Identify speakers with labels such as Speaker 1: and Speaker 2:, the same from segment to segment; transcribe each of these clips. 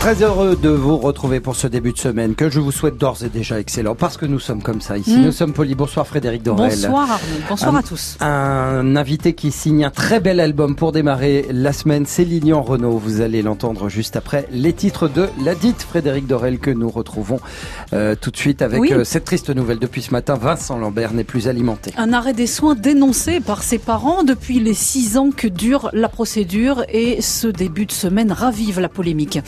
Speaker 1: Très heureux de vous retrouver pour ce début de semaine que je vous souhaite d'ores et déjà excellent parce que nous sommes comme ça ici.
Speaker 2: Mm.
Speaker 1: Nous sommes polis. Bonsoir Frédéric Dorel.
Speaker 2: Bonsoir Arnaud, bonsoir
Speaker 1: Un-
Speaker 2: à tous.
Speaker 1: Un invité qui signe un très bel album pour démarrer la semaine, c'est Lilian Renault. Vous allez l'entendre juste après les titres de la dite Frédéric Dorel que nous retrouvons euh, tout de suite avec
Speaker 2: Oui.
Speaker 1: euh, cette triste nouvelle. Depuis ce matin, Vincent Lambert n'est plus alimenté.
Speaker 2: Un arrêt des soins dénoncé par ses parents depuis les six ans que dure la procédure et ce début de semaine ravive la polémique.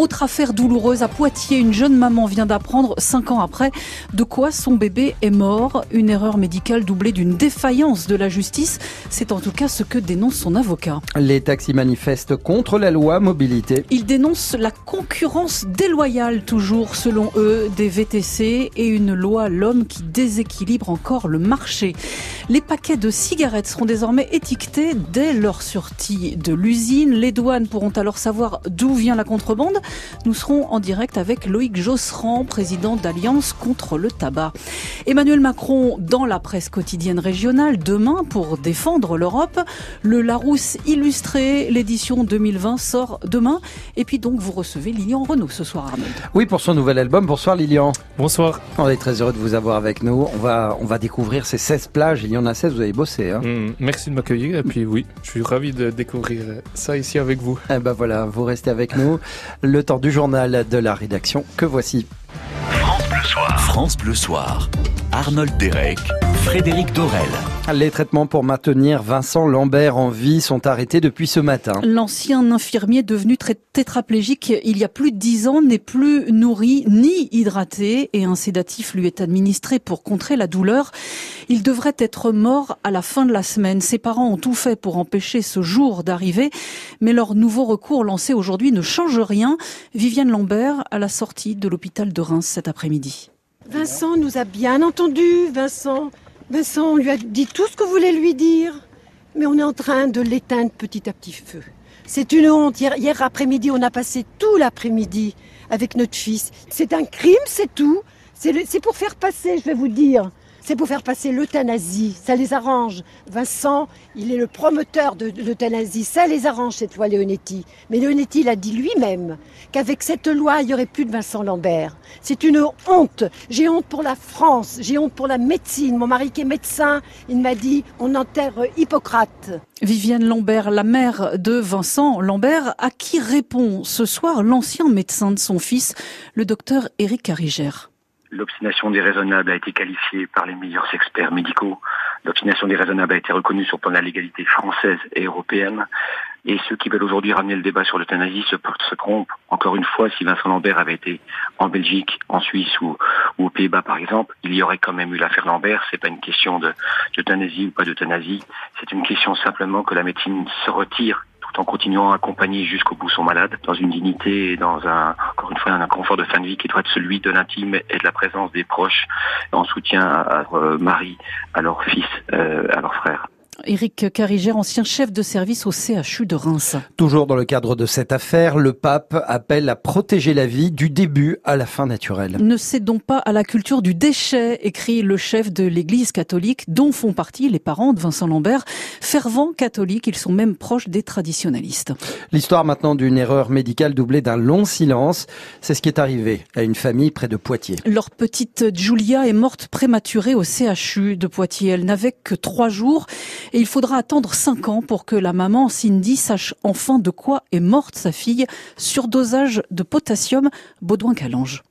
Speaker 2: Autre affaire douloureuse à Poitiers, une jeune maman vient d'apprendre cinq ans après de quoi son bébé est mort. Une erreur médicale doublée d'une défaillance de la justice. C'est en tout cas ce que dénonce son avocat.
Speaker 1: Les taxis manifestent contre la loi mobilité.
Speaker 2: Ils dénoncent la concurrence déloyale, toujours selon eux, des VTC et une loi l'homme qui déséquilibre encore le marché. Les paquets de cigarettes seront désormais étiquetés dès leur sortie de l'usine. Les douanes pourront alors savoir d'où vient la contrebande. Nous serons en direct avec Loïc Josserand, président d'Alliance contre le tabac. Emmanuel Macron dans la presse quotidienne régionale demain pour défendre l'Europe. Le Larousse illustré, l'édition 2020 sort demain. Et puis donc vous recevez Lilian Renault ce soir Arnaud.
Speaker 1: Oui, pour son nouvel album. Bonsoir Lilian.
Speaker 3: Bonsoir.
Speaker 1: On est très heureux de vous avoir avec nous. On va, on va découvrir ces 16 plages. Il y en a 16, vous avez bossé. Hein
Speaker 3: Hmm, merci de m'accueillir et puis oui, je suis ravi de découvrir ça ici avec vous.
Speaker 1: Eh ben voilà, vous restez avec nous. Le temps du journal de la rédaction que voici.
Speaker 4: France Bleu Soir. France Bleu Soir. Arnold Derek, Frédéric Dorel.
Speaker 1: Les traitements pour maintenir Vincent Lambert en vie sont arrêtés depuis ce matin.
Speaker 2: L'ancien infirmier devenu très tétraplégique il y a plus de dix ans n'est plus nourri ni hydraté et un sédatif lui est administré pour contrer la douleur. Il devrait être mort à la fin de la semaine. Ses parents ont tout fait pour empêcher ce jour d'arriver, mais leur nouveau recours lancé aujourd'hui ne change rien. Viviane Lambert à la sortie de l'hôpital de Reims cet après-midi.
Speaker 5: Vincent nous a bien entendu, Vincent. Vincent, on lui a dit tout ce que voulait lui dire. Mais on est en train de l'éteindre petit à petit feu. C'est une honte. Hier, hier après-midi, on a passé tout l'après-midi avec notre fils. C'est un crime, c'est tout. C'est pour faire passer, je vais vous dire. C'est pour faire passer l'euthanasie. Ça les arrange. Vincent, il est le promoteur de l'euthanasie. Ça les arrange, cette loi Leonetti. Mais Leonetti l'a dit lui-même qu'avec cette loi, il n'y aurait plus de Vincent Lambert. C'est une honte. J'ai honte pour la France. J'ai honte pour la médecine. Mon mari qui est médecin, il m'a dit on enterre Hippocrate.
Speaker 2: Viviane Lambert, la mère de Vincent Lambert, à qui répond ce soir l'ancien médecin de son fils, le docteur Éric Carigère.
Speaker 6: L'obstination déraisonnable a été qualifiée par les meilleurs experts médicaux. L'obstination déraisonnable a été reconnue sur le plan de la légalité française et européenne. Et ceux qui veulent aujourd'hui ramener le débat sur l'euthanasie se, se trompent. Encore une fois, si Vincent Lambert avait été en Belgique, en Suisse ou, ou aux Pays-Bas par exemple, il y aurait quand même eu l'affaire Lambert. C'est pas une question de- d'euthanasie ou pas d'euthanasie. C'est une question simplement que la médecine se retire en continuant à accompagner jusqu'au bout son malade dans une dignité et dans un, encore une fois, un confort de fin de vie qui doit être celui de l'intime et de la présence des proches en soutien à leur mari, à leur fils, euh, à leurs frères.
Speaker 2: Éric Carigère, ancien chef de service au CHU de Reims.
Speaker 1: Toujours dans le cadre de cette affaire, le pape appelle à protéger la vie du début à la fin naturelle.
Speaker 2: Ne cédons pas à la culture du déchet, écrit le chef de l'église catholique, dont font partie les parents de Vincent Lambert. Fervents catholiques, ils sont même proches des traditionalistes.
Speaker 1: L'histoire maintenant d'une erreur médicale doublée d'un long silence, c'est ce qui est arrivé à une famille près de Poitiers.
Speaker 2: Leur petite Julia est morte prématurée au CHU de Poitiers. Elle n'avait que trois jours et il faudra attendre cinq ans pour que la maman Cindy sache enfin de quoi est morte sa fille. Surdosage de potassium, Baudouin Calange.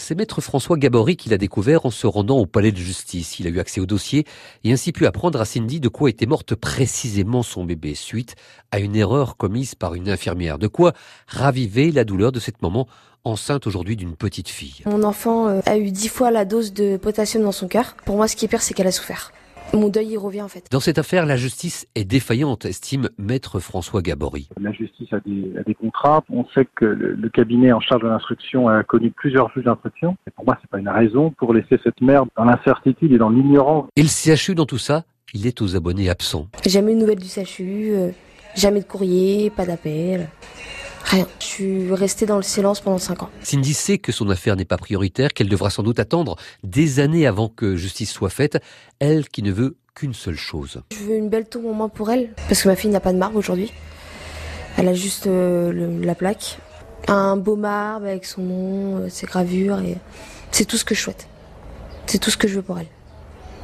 Speaker 7: C'est maître François Gabory qui l'a découvert en se rendant au palais de justice. Il a eu accès au dossier et ainsi pu apprendre à Cindy de quoi était morte précisément son bébé suite à une erreur commise par une infirmière. De quoi raviver la douleur de cette maman enceinte aujourd'hui d'une petite fille.
Speaker 8: Mon enfant euh, a eu dix fois la dose de potassium dans son cœur. Pour moi, ce qui est pire, c'est qu'elle a souffert. Mon deuil, il revient en fait.
Speaker 7: Dans cette affaire, la justice est défaillante, estime maître François Gabory.
Speaker 9: La justice a des, a des contrats. On sait que le, le cabinet en charge de l'instruction a connu plusieurs juges d'instruction. Et pour moi, c'est pas une raison pour laisser cette mère dans l'incertitude et dans l'ignorance.
Speaker 7: Et le CHU dans tout ça, il est aux abonnés absents.
Speaker 8: Jamais de nouvelles du CHU, euh, jamais de courrier, pas d'appel. Rien. Je suis restée dans le silence pendant cinq ans.
Speaker 7: Cindy sait que son affaire n'est pas prioritaire, qu'elle devra sans doute attendre des années avant que justice soit faite, elle qui ne veut qu'une seule chose.
Speaker 8: Je veux une belle tombe au moins pour elle, parce que ma fille n'a pas de marbre aujourd'hui. Elle a juste euh, le- la plaque. Un beau marbre avec son nom, euh, ses gravures, et c'est tout ce que je souhaite. C'est tout ce que je veux pour elle.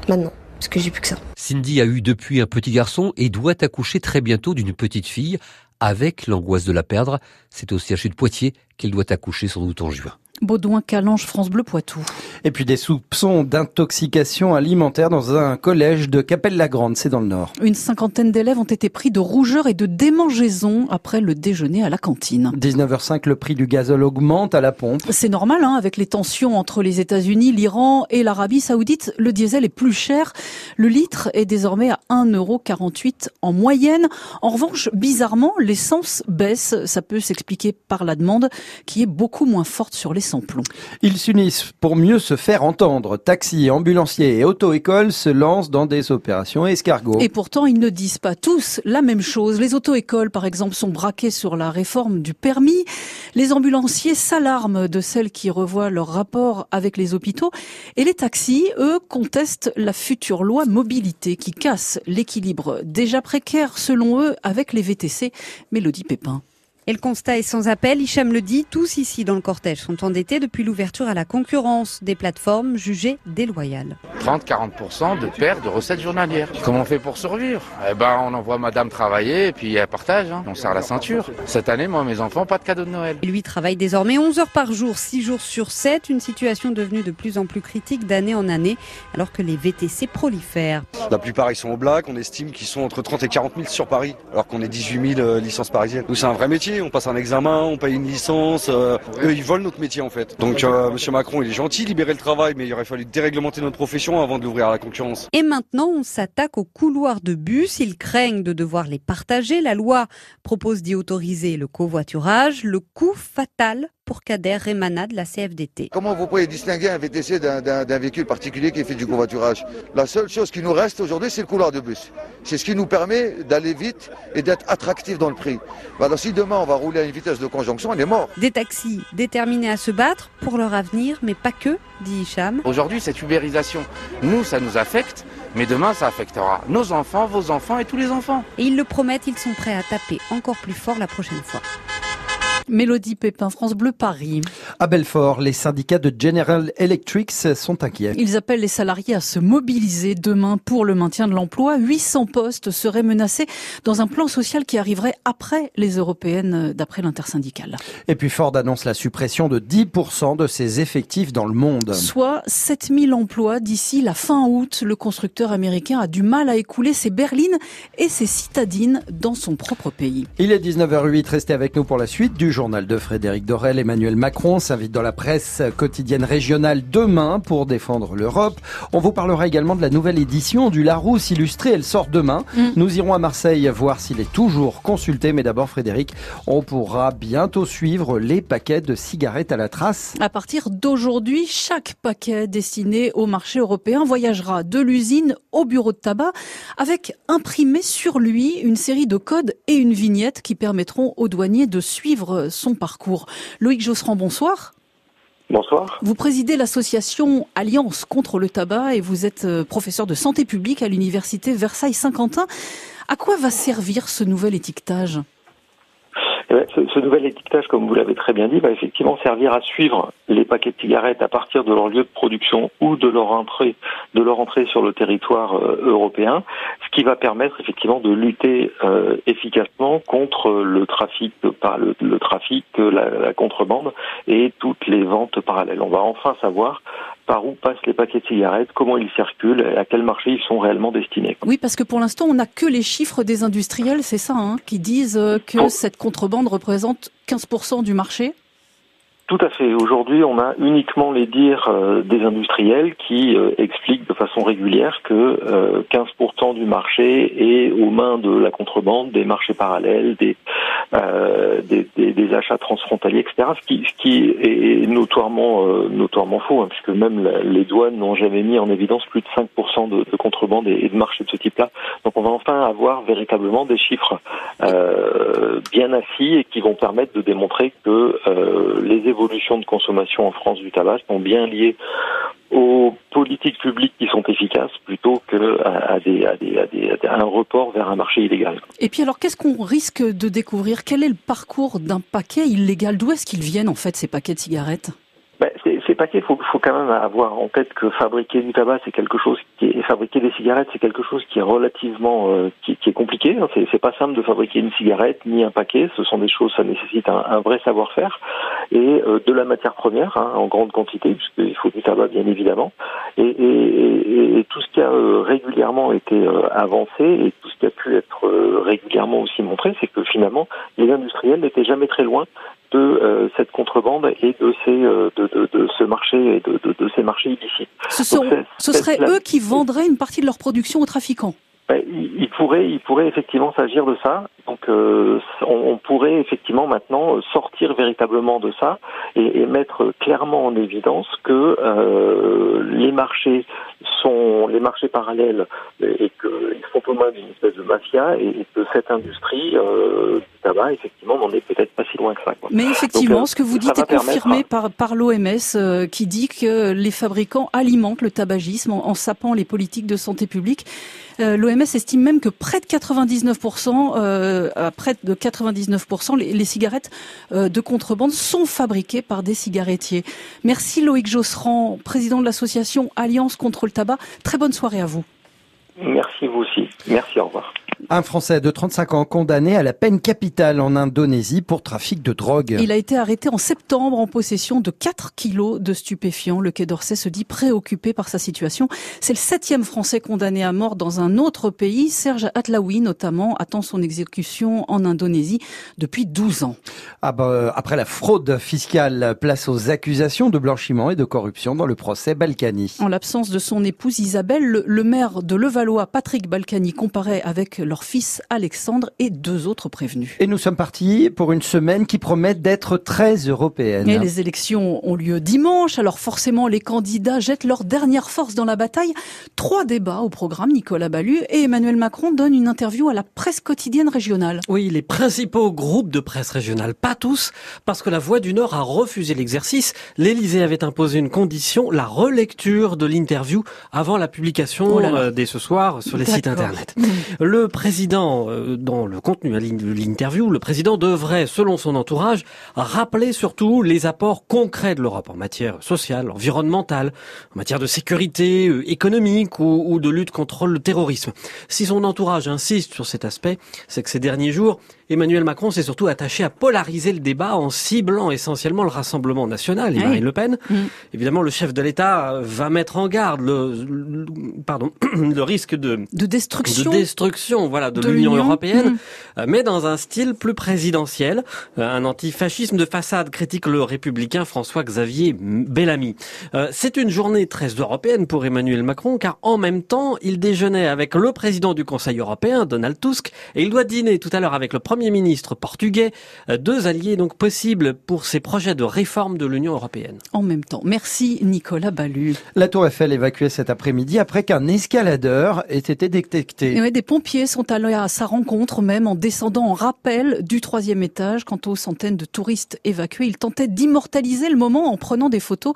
Speaker 8: Maintenant, parce que j'ai plus que ça.
Speaker 7: Cindy a eu depuis un petit garçon et doit accoucher très bientôt d'une petite fille avec l'angoisse de la perdre. C'est au CHU de Poitiers qu'elle doit accoucher sans doute en juin.
Speaker 2: Baudouin Calange, France Bleu Poitou.
Speaker 1: Et puis des soupçons d'intoxication alimentaire dans un collège de Capelle-la-Grande, c'est dans le Nord.
Speaker 2: Une cinquantaine d'élèves ont été pris de rougeur et de démangeaison après le déjeuner à la cantine.
Speaker 1: 19h05, le prix du gazole augmente à la pompe.
Speaker 2: C'est normal, hein, avec les tensions entre les États-Unis, l'Iran et l'Arabie Saoudite, le diesel est plus cher. Le litre est désormais à 1,48€ en moyenne. En revanche, bizarrement, l'essence baisse. Ça peut s'expliquer par la demande qui est beaucoup moins forte sur les sans plomb.
Speaker 1: Ils s'unissent pour mieux se faire entendre. Taxis, ambulanciers et auto-écoles se lancent dans des opérations escargots.
Speaker 2: Et pourtant, ils ne disent pas tous la même chose. Les auto-écoles, par exemple, sont braquées sur la réforme du permis. Les ambulanciers s'alarment de celles qui revoient leur rapport avec les hôpitaux. Et les taxis, eux, contestent la future loi mobilité qui casse l'équilibre déjà précaire, selon eux, avec les VTC. Mélodie Pépin.
Speaker 10: Et le constat est sans appel. Hicham le dit, tous ici dans le cortège sont endettés depuis l'ouverture à la concurrence des plateformes jugées déloyales.
Speaker 11: 30-40% de perte de recettes journalières. Comment on fait pour survivre? Eh ben, on envoie madame travailler et puis elle partage. Hein. On serre la ceinture. Cette année, moi, mes enfants, pas de cadeau de Noël.
Speaker 10: Et lui travaille désormais 11 heures par jour, 6 jours sur 7. Une situation devenue de plus en plus critique d'année en année, alors que les VTC prolifèrent.
Speaker 12: La plupart, ils sont au black. On estime qu'ils sont entre 30 et 40 000 sur Paris, alors qu'on est 18 000 euh, licences parisiennes. Nous, c'est un vrai on passe un examen, on paye une licence. Euh, eux, ils volent notre métier en fait. Donc euh, Monsieur Macron, il est gentil, libérer le travail, mais il aurait fallu déréglementer notre profession avant de l'ouvrir à la concurrence.
Speaker 10: Et maintenant, on s'attaque aux couloirs de bus. Ils craignent de devoir les partager. La loi propose d'y autoriser le covoiturage. Le coût fatal pour Kader Remana de la CFDT.
Speaker 13: Comment vous pouvez distinguer un VTC d'un véhicule particulier qui fait du covoiturage? La seule chose qui nous reste aujourd'hui, c'est le couloir de bus. C'est ce qui nous permet d'aller vite et d'être attractif dans le prix. Alors si demain on va rouler à une vitesse de conjonction, on est mort.
Speaker 10: Des taxis déterminés à se battre pour leur avenir, mais pas que, dit Hicham.
Speaker 11: Aujourd'hui, cette ubérisation, nous, ça nous affecte. Mais demain, ça affectera nos enfants, vos enfants et tous les enfants.
Speaker 10: Et ils le promettent, ils sont prêts à taper encore plus fort la prochaine fois.
Speaker 2: Mélodie Pépin, France Bleu Paris.
Speaker 1: À Belfort, les syndicats de General Electric sont inquiets.
Speaker 2: Ils appellent les salariés à se mobiliser demain pour le maintien de l'emploi. 800 postes seraient menacés dans un plan social qui arriverait après les européennes, d'après l'intersyndicale.
Speaker 1: Et puis Ford annonce la suppression de 10% de ses effectifs dans le monde.
Speaker 2: Soit 7000 emplois d'ici la fin août. Le constructeur américain a du mal à écouler ses berlines et ses citadines dans son propre pays.
Speaker 1: Il est 19h08, restez avec nous pour la suite du journal de Frédéric Dorel, Emmanuel Macron s'invite dans la presse quotidienne régionale demain pour défendre l'Europe. On vous parlera également de la nouvelle édition du Larousse illustré. Elle sort demain. Mm. Nous irons à Marseille voir s'il est toujours consulté. Mais d'abord, Frédéric, on pourra bientôt suivre les paquets de cigarettes à la trace.
Speaker 2: À partir d'aujourd'hui, chaque paquet destiné au marché européen voyagera de l'usine au bureau de tabac avec imprimé sur lui une série de codes et une vignette qui permettront aux douaniers de suivre son parcours. Loïc Josserand, bonsoir.
Speaker 14: Bonsoir.
Speaker 2: Vous présidez l'association Alliance contre le tabac et vous êtes euh, professeur de santé publique à l'université Versailles-Saint-Quentin. À quoi va servir ce nouvel étiquetage?
Speaker 14: Ce, nouvel étiquetage, comme vous l'avez très bien dit, va effectivement servir à suivre les paquets de cigarettes à partir de leur lieu de production ou de leur entrée, de leur entrée sur le territoire euh, européen, ce qui va permettre effectivement de lutter euh, efficacement contre le trafic, le, trafic, la contrebande et toutes les ventes parallèles. On va enfin savoir par où passent les paquets de cigarettes, comment ils circulent, et à quel marché ils sont réellement destinés.
Speaker 2: Oui, parce que pour l'instant, on n'a que les chiffres des industriels, c'est ça, hein, qui disent euh, que cette contrebande représente 15% du marché
Speaker 14: tout à fait. Aujourd'hui, on a uniquement les dires euh, des industriels qui euh, expliquent de façon régulière que 15% euh, du marché est aux mains de la contrebande, des marchés parallèles, des, achats transfrontaliers, etc. Ce qui, est notoirement, notoirement faux, hein, puisque même les douanes n'ont jamais mis en évidence plus de 5% de, de, contrebande et, de marché de ce type-là. Donc on va enfin avoir véritablement des chiffres bien assis et qui vont permettre de démontrer que les évolutions de consommation en France du tabac sont bien liées aux politiques publiques qui sont efficaces plutôt que à, des, à, des, à, des, à un report vers un marché illégal.
Speaker 2: Et puis alors, qu'est-ce qu'on risque de découvrir? Quel est le parcours d'un paquet illégal? D'où est-ce qu'ils viennent en fait ces paquets de cigarettes?
Speaker 14: Ben, ces paquets, il faut, faut, quand même avoir en tête que fabriquer du tabac, c'est quelque chose qui est fabriquer des cigarettes, c'est quelque chose qui est relativement euh, qui, est compliqué. Hein. C'est, pas simple de fabriquer une cigarette ni un paquet. Ce sont des choses, ça nécessite un, vrai savoir-faire et euh, de la matière première hein, en grande quantité, puisqu'il faut du tabac bien évidemment. Et, tout ce qui a euh, régulièrement été avancé et tout ce qui a pu être régulièrement aussi montré, c'est que finalement les industriels n'étaient jamais très loin de euh, cette contrebande et de ces euh, de, de, de, ce marché et de, de, ces marchés illicites.
Speaker 2: Ce, ce serait eux qui vendraient une partie de leur production aux trafiquants.
Speaker 14: Ben, il, pourrait, il pourrait effectivement s'agir de ça. Donc, euh, on, pourrait effectivement maintenant sortir véritablement de ça et, et mettre clairement en évidence que euh, les marchés sont les marchés parallèles et qu'ils sont au moins d'une espèce de mafia et, que cette industrie euh, du tabac effectivement n'en est peut-être pas si loin que ça. Quoi.
Speaker 2: Mais effectivement, Donc, ce que vous dites est confirmé par par l'OMS qui dit que les fabricants alimentent le tabagisme en, en sapant les politiques de santé publique. L'OMS estime même que près de 99%, euh, près de 99%, les, les cigarettes euh, de contrebande sont fabriquées par des cigarettiers. Merci Loïc Josserand, président de l'association Alliance contre le tabac. Très bonne soirée à vous.
Speaker 14: Merci vous aussi. Merci, au revoir.
Speaker 1: Un Français de 35 ans condamné à la peine capitale en Indonésie pour trafic de drogue.
Speaker 2: Il a été arrêté en septembre en possession de 4 kilos de stupéfiants. Le Quai d'Orsay se dit préoccupé par sa situation. C'est le septième Français condamné à mort dans un autre pays. Serge Atlaoui, notamment, attend son exécution en Indonésie depuis 12 ans.
Speaker 1: Ah bah, après la fraude fiscale, place aux accusations de blanchiment et de corruption dans le procès Balkany.
Speaker 2: En l'absence de son épouse Isabelle, le, le maire de Levallois, Patrick Balkany, comparait avec leur fils Alexandre et deux autres prévenus.
Speaker 1: Et nous sommes partis pour une semaine qui promet d'être très européenne.
Speaker 2: Et les élections ont lieu dimanche, alors forcément les candidats jettent leur dernière force dans la bataille. Trois débats au programme, Nicolas Ballu et Emmanuel Macron donnent une interview à la presse quotidienne régionale.
Speaker 15: Oui, les principaux groupes de presse régionale, pas tous, parce que la Voix du Nord a refusé l'exercice. L'Élysée avait imposé une condition, la relecture de l'interview avant la publication
Speaker 2: Oh là là.
Speaker 15: euh, dès ce soir sur les sites internet. Le président, euh, dans le contenu de l'interview, le président devrait, selon son entourage, rappeler surtout les apports concrets de l'Europe en matière sociale, environnementale, en matière de sécurité euh, économique ou, ou de lutte contre le terrorisme. Si son entourage insiste sur cet aspect, c'est que ces derniers jours, Emmanuel Macron s'est surtout attaché à polariser le débat en ciblant essentiellement le Rassemblement national et
Speaker 2: Oui.
Speaker 15: Marine Le Pen.
Speaker 2: Mm.
Speaker 15: Évidemment, le chef de l'État euh, va mettre en garde le, le- pardon, le risque de
Speaker 2: De destruction.
Speaker 15: de destruction voilà de,
Speaker 2: de
Speaker 15: l'Union européenne
Speaker 2: Mm.
Speaker 15: euh, mais dans un style plus présidentiel Euh, un antifascisme de façade critique le républicain François-Xavier Bellamy c'est une journée très européenne pour Emmanuel Macron car en même temps il déjeunait avec le président du Conseil européen Donald Tusk et il doit dîner tout à l'heure avec le premier ministre portugais Euh, deux alliés donc possibles pour ses projets de réforme de l'Union européenne
Speaker 2: En même temps. Merci Nicolas Ballu.
Speaker 1: La tour Eiffel évacuée cet après-midi après qu'un escaladeur ait été détecté.
Speaker 2: Et ouais, des pompiers sont allés à sa rencontre même en descendant en rappel du troisième étage. Quant aux centaines de touristes évacués, ils tentaient d'immortaliser le moment en prenant des photos.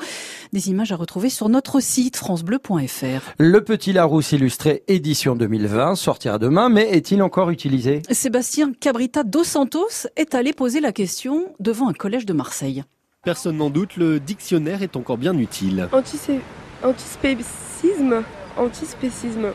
Speaker 2: Des images à retrouver sur notre site francebleu.fr.
Speaker 1: Le Petit Larousse illustré édition 2020 sortira demain, mais est-il encore utilisé?
Speaker 2: Sébastien Cabrita dos Santos est allé poser la question devant un collège de Marseille.
Speaker 16: Personne n'en doute, le dictionnaire est encore bien utile.
Speaker 17: Antispécisme Antispécisme.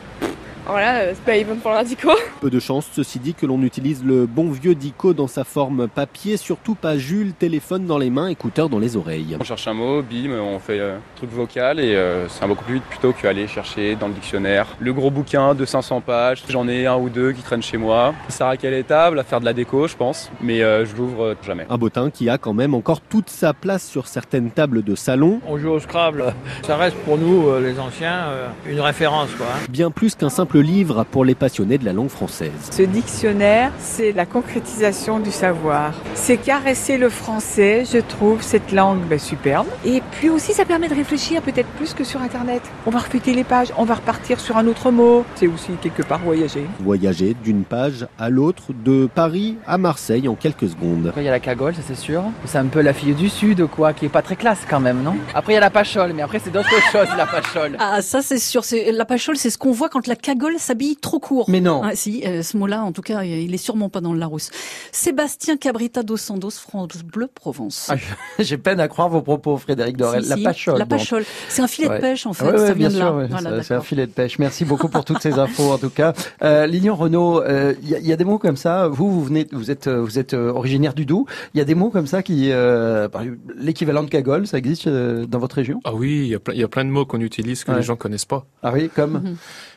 Speaker 17: Alors là, euh, c'est pas even pour l'indico.
Speaker 16: Peu de chance, ceci dit, que l'on utilise le bon vieux dico dans sa forme papier, surtout pas Jules, téléphone dans les mains, écouteurs dans les oreilles.
Speaker 18: On cherche un mot, bim, on fait euh, truc vocal et euh, c'est un beaucoup plus vite plutôt qu'aller chercher dans le dictionnaire. Le gros bouquin de 500 pages, j'en ai un ou deux qui traînent chez moi. Sert à quelle table À faire de la déco, je pense, mais euh, je l'ouvre euh, jamais.
Speaker 16: Un bottin qui a quand même encore toute sa place sur certaines tables de salon.
Speaker 19: On joue au Scrabble. Ça reste pour nous, euh, les anciens, euh, une référence. Quoi, hein.
Speaker 16: Bien plus qu'un simple simple livre pour les passionnés de la langue française.
Speaker 19: Ce dictionnaire, c'est la concrétisation du savoir. C'est caresser le français, je trouve cette langue ben, superbe. Et puis aussi, ça permet de réfléchir peut-être plus que sur Internet. On va refléter les pages, on va repartir sur un autre mot. C'est aussi quelque part voyager.
Speaker 16: Voyager d'une page à l'autre, de Paris à Marseille en quelques secondes.
Speaker 20: Il y a la cagole, ça c'est sûr. C'est un peu la fille du Sud, quoi, qui est pas très classe quand même, non? Après, il y a la pachole, mais après, c'est d'autres choses, la pachole.
Speaker 2: Ah, ça c'est sûr. La pachole, c'est ce qu'on voit quand la cagole s'habille trop court.
Speaker 1: Mais non.
Speaker 2: Ah, si, euh, ce mot-là, en tout cas, il est sûrement pas dans le Larousse. Sébastien Cabrita dos Sandos, France Bleu Provence.
Speaker 1: Ah, J'ai peine à croire vos propos, Frédéric Dorel.
Speaker 2: Si,
Speaker 1: la
Speaker 2: si,
Speaker 1: pachole.
Speaker 2: La pachole. C'est un filet
Speaker 1: Ouais.
Speaker 2: de pêche, en fait.
Speaker 1: Ouais, ouais,
Speaker 2: ça vient
Speaker 1: bien
Speaker 2: de là.
Speaker 1: sûr, ouais.
Speaker 2: Voilà,
Speaker 1: Ça, c'est un filet de pêche. Merci beaucoup pour toutes ces infos, en tout cas. Euh, Lilian Renault, euh, il y, a- il y a des mots comme ça. Vous, vous venez, vous êtes, euh, vous êtes euh, originaire du Doubs. Il y a des mots comme ça qui, euh, l'équivalent de cagole, ça existe euh, dans votre région?
Speaker 3: Ah oui, il y a plein, de mots qu'on utilise que
Speaker 1: Ouais.
Speaker 3: les gens connaissent pas.
Speaker 1: Ah oui, comme?
Speaker 2: Mhm.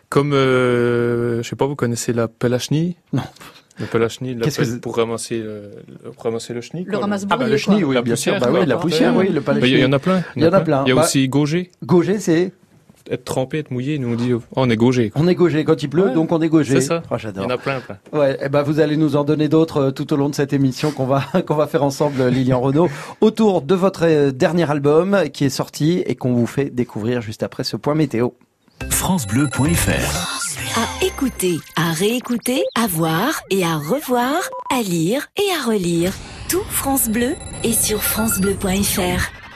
Speaker 3: Comme, euh, je sais pas, vous connaissez la pelachnie
Speaker 1: Non.
Speaker 3: La pelachnie, la
Speaker 1: que
Speaker 3: pour ramasser, le, pour ramasser le chenille.
Speaker 2: Le ramasse-bourrier,
Speaker 1: Ah bah le chenille, oui,
Speaker 3: La
Speaker 1: bien sûr. Bah oui, la poussière, oui, le
Speaker 3: Bah, Il y, en a plein.
Speaker 1: Il y en a plein.
Speaker 3: Il y a
Speaker 1: Bah,
Speaker 3: aussi gauger.
Speaker 1: Gauger, c'est
Speaker 3: Être trempé, être mouillé, nous on dit, oh, on est gaugé.
Speaker 1: on est gaugé quand il pleut,
Speaker 3: Ouais,
Speaker 1: donc on est gaugé.
Speaker 3: C'est ça.
Speaker 1: Oh,
Speaker 3: Il y
Speaker 1: j'adore.
Speaker 3: en a plein, plein.
Speaker 1: Ouais, eh ben vous allez nous en donner d'autres euh, tout au long de cette émission qu'on va qu'on va faire ensemble, euh, Lilian Renault, autour de votre euh, dernier album qui est sorti et qu'on vous fait découvrir juste après ce point météo.
Speaker 4: FranceBleu.fr
Speaker 21: À écouter, à réécouter, à voir et à revoir, à lire et à relire. Tout France Bleu est sur francebleu.fr.